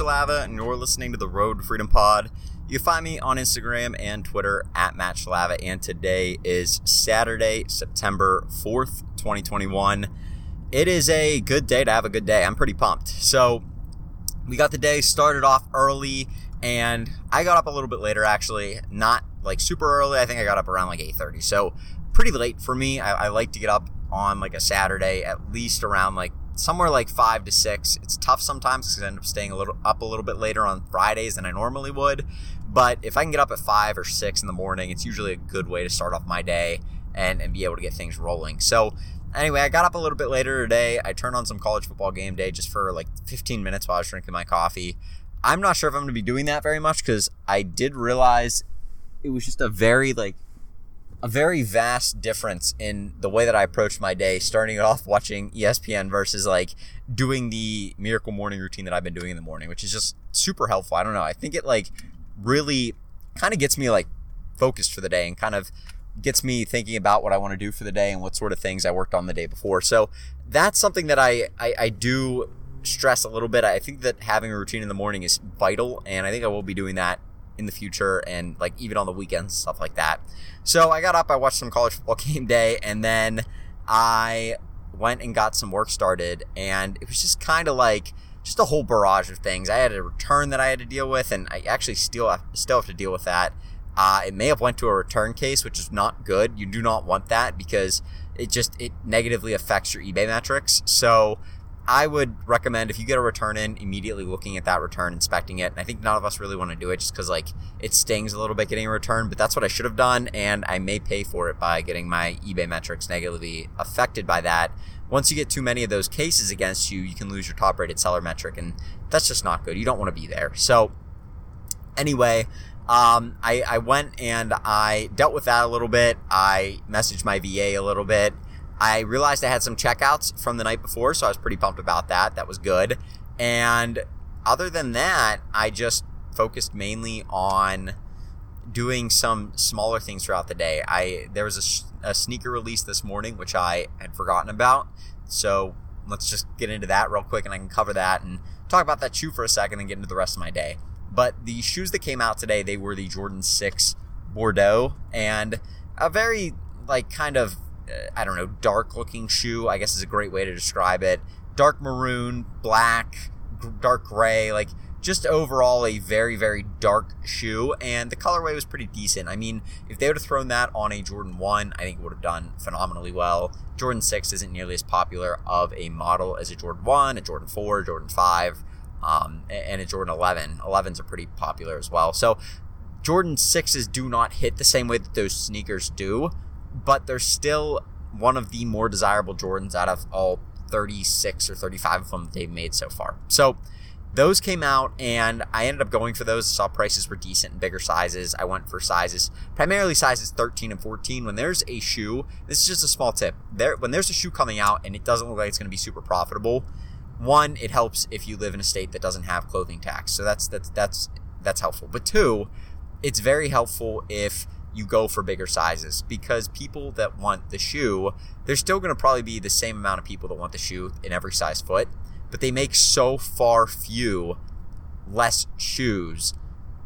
Is and you're listening to the Road Freedom Pod. You can find me on Instagram and Twitter at Matt Shalava, and today is Saturday, September 4th, 2021. It is a good day to have a good day. I'm pretty pumped. So, we got the day started off early, and I got up a little bit later, actually. Not like super early. I think I got up around like 8.30. So, pretty late for me. I, I like to get up on like a Saturday, at least around like somewhere like five to six. It's tough sometimes because I end up staying a little up a little bit later on Fridays than I normally would. But if I can get up at five or six in the morning, it's usually a good way to start off my day and, and be able to get things rolling. So anyway, I got up a little bit later today. I turned on some college football game day just for like 15 minutes while I was drinking my coffee. I'm not sure if I'm going to be doing that very much because I did realize it was just a very like a very vast difference in the way that I approach my day, starting off watching ESPN versus like doing the miracle morning routine that I've been doing in the morning, which is just super helpful. I don't know. I think it like really kind of gets me like focused for the day and kind of gets me thinking about what I want to do for the day and what sort of things I worked on the day before. So that's something that I, I, I do stress a little bit. I think that having a routine in the morning is vital, and I think I will be doing that in the future and like even on the weekends, stuff like that. So I got up, I watched some college football game day, and then I went and got some work started, and it was just kind of like just a whole barrage of things. I had a return that I had to deal with, and I actually still have, still have to deal with that. Uh, it may have went to a return case, which is not good. You do not want that because it just it negatively affects your eBay metrics. So I would recommend if you get a return in, immediately looking at that return, inspecting it. And I think none of us really want to do it just because like it stings a little bit getting a return, but that's what I should have done, and I may pay for it by getting my eBay metrics negatively affected by that. Once you get too many of those cases against you, you can lose your top rated seller metric, and that's just not good. You don't want to be there. So anyway, um, I, I went and I dealt with that a little bit. I messaged my VA a little bit I realized I had some checkouts from the night before, so I was pretty pumped about that. That was good. And other than that, I just focused mainly on doing some smaller things throughout the day. I there was a, a sneaker release this morning which I had forgotten about. So let's just get into that real quick and I can cover that and talk about that shoe for a second and get into the rest of my day. But the shoes that came out today, they were the Jordan 6 Bordeaux and a very like kind of I don't know, dark looking shoe, I guess is a great way to describe it. Dark maroon, black, dark gray, like just overall a very, very dark shoe. And the colorway was pretty decent. I mean, if they would have thrown that on a Jordan 1, I think it would have done phenomenally well. Jordan 6 isn't nearly as popular of a model as a Jordan 1, a Jordan 4, a Jordan 5, um, and a Jordan 11. 11s are pretty popular as well. So Jordan 6s do not hit the same way that those sneakers do but they're still one of the more desirable Jordans out of all 36 or 35 of them they've made so far. So those came out and I ended up going for those. Saw prices were decent in bigger sizes. I went for sizes, primarily sizes 13 and 14. When there's a shoe, this is just a small tip. There, when there's a shoe coming out and it doesn't look like it's going to be super profitable, one, it helps if you live in a state that doesn't have clothing tax. So that's that's that's that's helpful. But two, it's very helpful if you go for bigger sizes because people that want the shoe, there's still going to probably be the same amount of people that want the shoe in every size foot, but they make so far few less shoes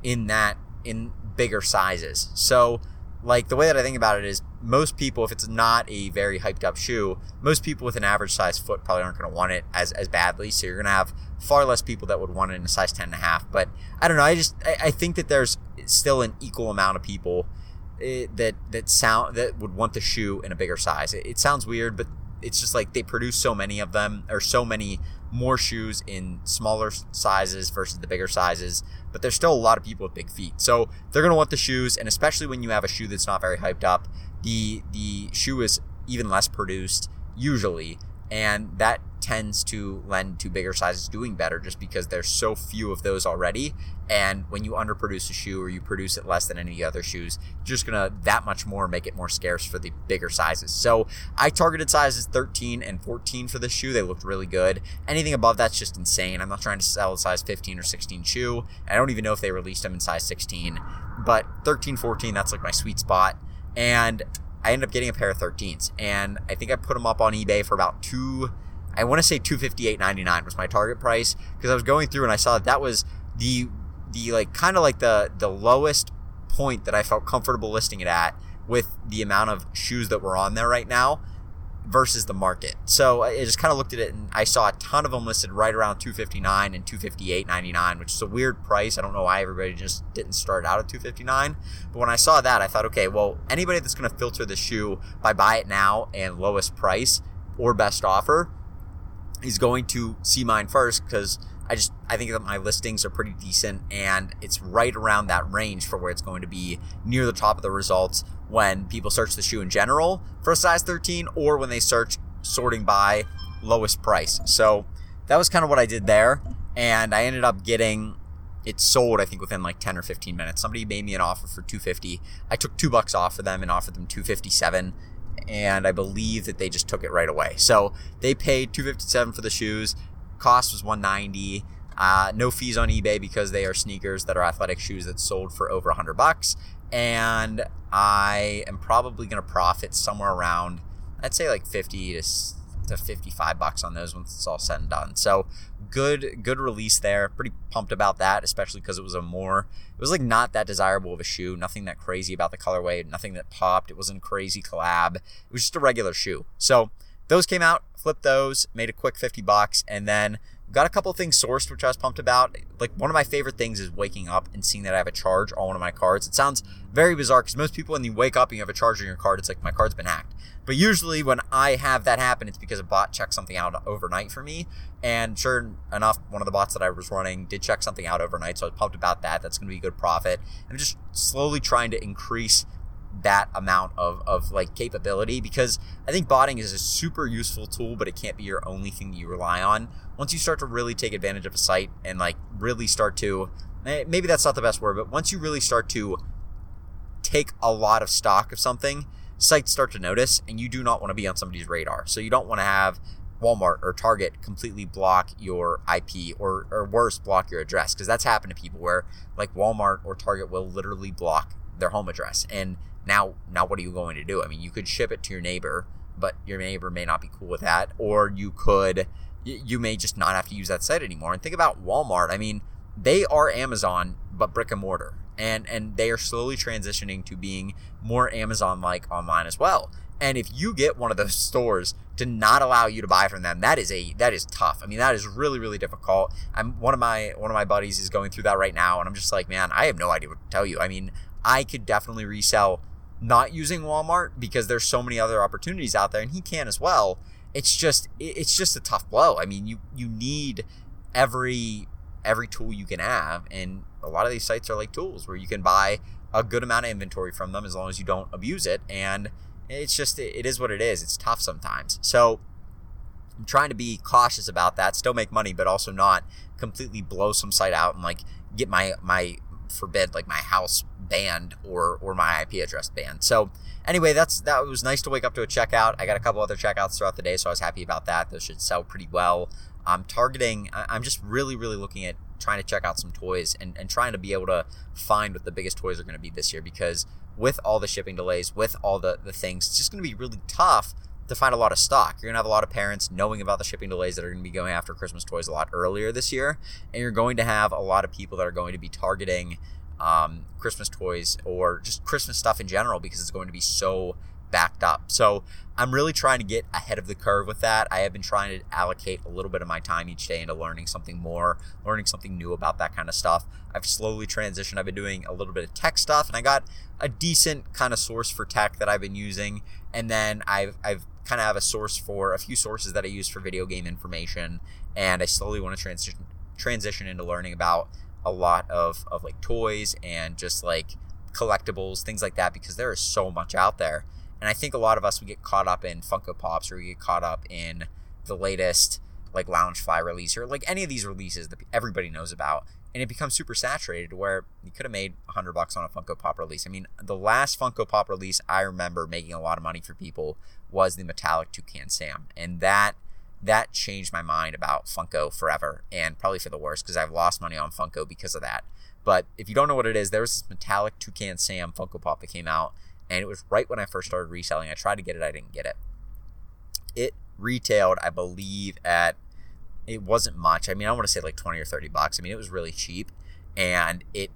in that in bigger sizes. So like the way that I think about it is most people, if it's not a very hyped up shoe, most people with an average size foot probably aren't going to want it as, as badly. So you're going to have far less people that would want it in a size 10 and a half. But I don't know. I just, I, I think that there's still an equal amount of people it, that that sound that would want the shoe in a bigger size. It, it, sounds weird, but it's just like they produce so many of them, or so many more shoes in smaller sizes versus the bigger sizes. But there's still a lot of people with big feet, so they're gonna want the shoes, and especially when you have a shoe that's not very hyped up, the the shoe is even less produced usually, and that tends to lend to bigger sizes doing better just because there's so few of those already. And when you underproduce a shoe or you produce it less than any other shoes, you're just gonna that much more make it more scarce for the bigger sizes. So I targeted sizes 13 and 14 for this shoe. They looked really good. Anything above that's just insane. I'm not trying to sell a size 15 or 16 shoe. I don't even know if they released them in size 16, but 13, 14, that's like my sweet spot. And I ended up getting a pair of 13s, and I think I put them up on eBay for about two I want to say 258.99 was my target price because I was going through and I saw that that was the the like kind of like the the lowest point that I felt comfortable listing it at with the amount of shoes that were on there right now versus the market. So I just kind of looked at it and I saw a ton of them listed right around 259 and 258.99, which is a weird price. I don't know why everybody just didn't start out at 259. But when I saw that, I thought, okay, well, anybody that's going to filter the shoe by buy it now and lowest price or best offer is going to see mine first because I just I think that my listings are pretty decent and it's right around that range for where it's going to be near the top of the results when people search the shoe in general for a size 13 or when they search sorting by lowest price. So that was kind of what I did there and I ended up getting it sold I think within like 10 or 15 minutes. Somebody made me an offer for 250. I took 2 bucks off of them and offered them 257 and I believe that they just took it right away. So they paid 257 for the shoes. Cost was 190. Uh, no fees on eBay because they are sneakers that are athletic shoes that sold for over 100 bucks. And I am probably going to profit somewhere around, I'd say like 50 to to 55 bucks on those once it's all said and done. So good, good release there. Pretty pumped about that, especially because it was a more, it was like not that desirable of a shoe. Nothing that crazy about the colorway. Nothing that popped. It wasn't a crazy collab. It was just a regular shoe. So those came out, flipped those, made a quick 50 bucks, and then got a couple things sourced, which I was pumped about. Like one of my favorite things is waking up and seeing that I have a charge on one of my cards. It sounds very bizarre because most people, when you wake up and you have a charge on your card, it's like my card's been hacked. But usually when I have that happen, it's because a bot checked something out overnight for me. And sure enough, one of the bots that I was running did check something out overnight. So I was pumped about that. That's going to be good profit. I'm just slowly trying to increase that amount of, of like capability because I think botting is a super useful tool, but it can't be your only thing that you rely on. Once you start to really take advantage of a site and like really start to, maybe that's not the best word, but once you really start to take a lot of stock of something, sites start to notice, and you do not want to be on somebody's radar. So you don't want to have Walmart or Target completely block your IP or, or worse, block your address because that's happened to people where like Walmart or Target will literally block their home address. And now, now what are you going to do? I mean, you could ship it to your neighbor, but your neighbor may not be cool with that, or you could, you may just not have to use that site anymore. And think about Walmart. I mean, they are Amazon, but brick and mortar and and they are slowly transitioning to being more Amazon like online as well. And if you get one of those stores to not allow you to buy from them, that is a that is tough. I mean, that is really really difficult. I'm one of my one of my buddies is going through that right now, and I'm just like, man, I have no idea what to tell you. I mean, I could definitely resell not using Walmart because there's so many other opportunities out there, and he can as well. It's just it's just a tough blow. I mean, you you need every every tool you can have, and a lot of these sites are like tools where you can buy a good amount of inventory from them as long as you don't abuse it. And it's just, it is what it is. It's tough sometimes. So I'm trying to be cautious about that, still make money, but also not completely blow some site out and like get my, my, forbid like my house banned or or my IP address banned. So anyway, that's that was nice to wake up to a checkout. I got a couple other checkouts throughout the day, so I was happy about that. Those should sell pretty well. I'm targeting. I'm just really really looking at trying to check out some toys and, and trying to be able to find what the biggest toys are going to be this year because with all the shipping delays, with all the, the things, it's just going to be really tough to find a lot of stock. You're going to have a lot of parents knowing about the shipping delays that are going to be going after Christmas toys a lot earlier this year. And you're going to have a lot of people that are going to be targeting um, Christmas toys or just Christmas stuff in general because it's going to be so backed up. So I'm really trying to get ahead of the curve with that. I have been trying to allocate a little bit of my time each day into learning something more, learning something new about that kind of stuff. I've slowly transitioned. I've been doing a little bit of tech stuff, and I got a decent kind of source for tech that I've been using. And then I've I've kind of have a source for a few sources that I use for video game information, and I slowly want to transition transition into learning about a lot of of like toys and just like collectibles, things like that, because there is so much out there. And I think a lot of us we get caught up in Funko Pops or we get caught up in the latest like Loungefly release or like any of these releases that everybody knows about. And it becomes super saturated where you could have made a hundred bucks on a Funko Pop release. I mean, the last Funko Pop release I remember making a lot of money for people was the metallic toucan Sam. And that that changed my mind about Funko forever and probably for the worst because I've lost money on Funko because of that. But if you don't know what it is, there was this metallic toucan Sam Funko Pop that came out and it was right when I first started reselling. I tried to get it, I didn't get it. It retailed, I believe, at it wasn't much. I mean, I want to say like 20 or 30 bucks. I mean, it was really cheap and it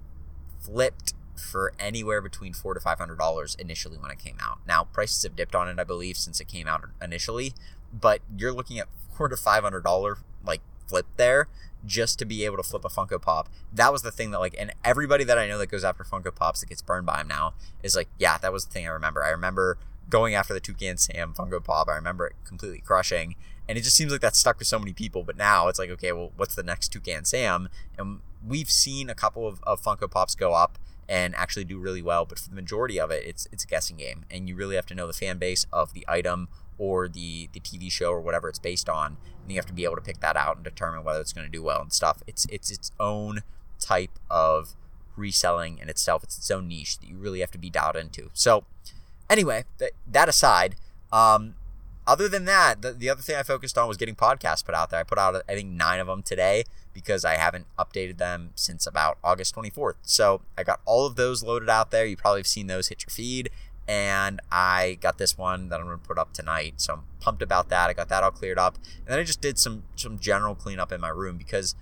flipped for anywhere between four to five hundred dollars initially when it came out. Now prices have dipped on it, I believe, since it came out initially, but you're looking at four to five hundred dollar like flip there just to be able to flip a Funko Pop. That was the thing that like, and everybody that I know that goes after Funko Pops that gets burned by them now is like, yeah, that was the thing I remember. I remember going after the Toucan Sam Funko Pop. I remember it completely crushing. And it just seems like that stuck with so many people. But now it's like, okay, well, what's the next Toucan Sam? And we've seen a couple of, of Funko Pops go up and actually do really well. But for the majority of it, it's it's a guessing game, and you really have to know the fan base of the item or the the TV show or whatever it's based on, and you have to be able to pick that out and determine whether it's going to do well and stuff. It's it's its own type of reselling in itself. It's its own niche that you really have to be dialed into. So, anyway, th- that aside, um, other than that, the, the other thing I focused on was getting podcasts put out there. I put out, I think, nine of them today because I haven't updated them since about August 24th. So I got all of those loaded out there. You probably have seen those hit your feed. And I got this one that I'm going to put up tonight. So I'm pumped about that. I got that all cleared up. And then I just did some, some general cleanup in my room because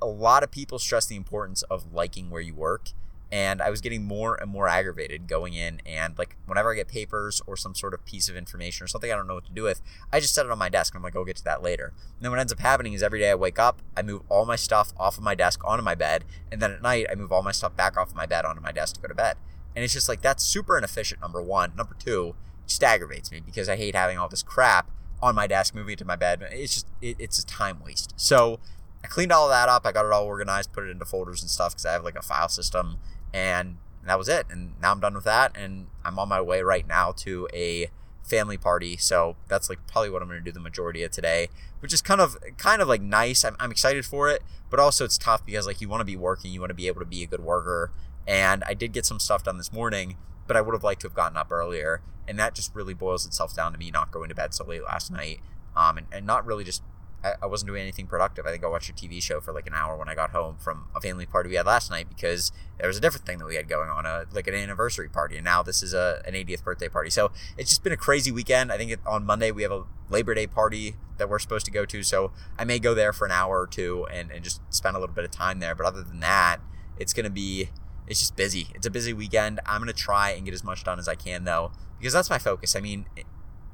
a lot of people stress the importance of liking where you work and I was getting more and more aggravated going in and like whenever I get papers or some sort of piece of information or something I don't know what to do with, I just set it on my desk and I'm like, I'll get to that later. And then what ends up happening is every day I wake up, I move all my stuff off of my desk onto my bed, and then at night I move all my stuff back off of my bed onto my desk to go to bed. And it's just like that's super inefficient, number one. Number two, it just aggravates me because I hate having all this crap on my desk, moving to my bed. It's just it, it's a time waste. So I cleaned all that up. I got it all organized, put it into folders and stuff because I have like a file system and that was it. And now I'm done with that, and I'm on my way right now to a family party. So that's like probably what I'm going to do the majority of today, which is kind of kind of like nice. I'm, I'm excited for it, but also it's tough because like you want to be working, you want to be able to be a good worker. And I did get some stuff done this morning, but I would have liked to have gotten up earlier. And that just really boils itself down to me not going to bed so late last night, um, and, and not really just I, wasn't doing anything productive. I think I watched a TV show for like an hour when I got home from a family party we had last night because there was a different thing that we had going on, a like an anniversary party, and now this is a an 80th birthday party. So it's just been a crazy weekend. I think it, on Monday we have a Labor Day party that we're supposed to go to, so I may go there for an hour or two and, and just spend a little bit of time there. But other than that, it's gonna be it's just busy. It's a busy weekend. I'm gonna try and get as much done as I can though, because that's my focus. I mean,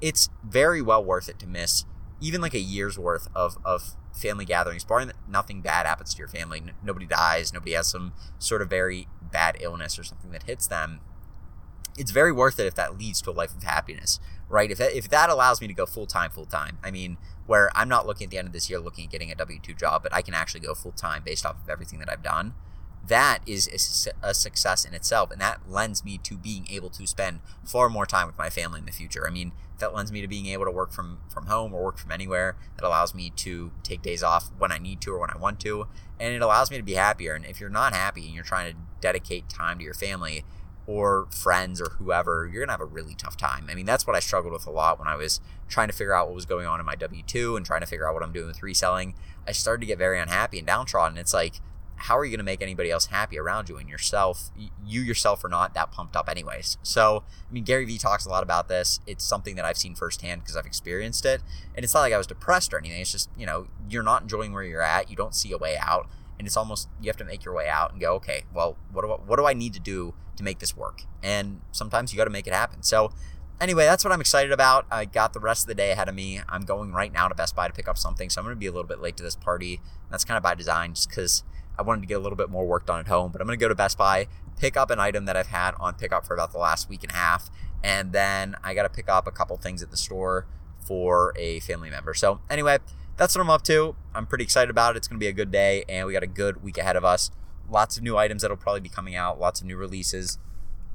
it's very well worth it to miss even like a year's worth of, of family gatherings, barring that nothing bad happens to your family, n- nobody dies, nobody has some sort of very bad illness or something that hits them, it's very worth it if that leads to a life of happiness, right? If that, if that allows me to go full time, full time, I mean, where I'm not looking at the end of this year looking at getting a W 2 job, but I can actually go full time based off of everything that I've done that is a success in itself and that lends me to being able to spend far more time with my family in the future. I mean that lends me to being able to work from from home or work from anywhere. That allows me to take days off when i need to or when i want to and it allows me to be happier. And if you're not happy and you're trying to dedicate time to your family or friends or whoever you're going to have a really tough time. I mean that's what i struggled with a lot when i was trying to figure out what was going on in my w2 and trying to figure out what i'm doing with reselling. I started to get very unhappy and downtrodden. It's like how are you going to make anybody else happy around you? And yourself you yourself are not that pumped up anyways. So i mean gary vee talks a lot about this. It's something that i've seen firsthand because i've experienced it. And it's not like i was depressed or anything. It's just you know you're not enjoying where you're at. You don't see a way out. And it's almost you have to make your way out and go okay well what do I, what do I need to do to make this work? And sometimes you got to make it happen. So anyway that's what i'm excited about. I got the rest of the day ahead of me. I'm going right now to best buy to pick up something. So i'm going to be a little bit late to this party. That's kind of by design just because I wanted to get a little bit more work done at home, but I'm going to go to Best Buy, pick up an item that I've had on pickup for about the last week and a half, and then I got to pick up a couple things at the store for a family member. So, anyway, that's what I'm up to. I'm pretty excited about it. It's going to be a good day, and we got a good week ahead of us. Lots of new items that'll probably be coming out, lots of new releases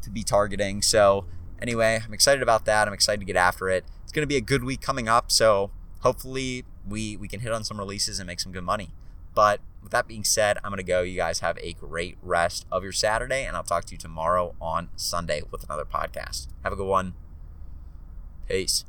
to be targeting. So, anyway, I'm excited about that. I'm excited to get after it. It's going to be a good week coming up, so hopefully we we can hit on some releases and make some good money. But with that being said, I'm going to go. You guys have a great rest of your Saturday, and I'll talk to you tomorrow on Sunday with another podcast. Have a good one. Peace.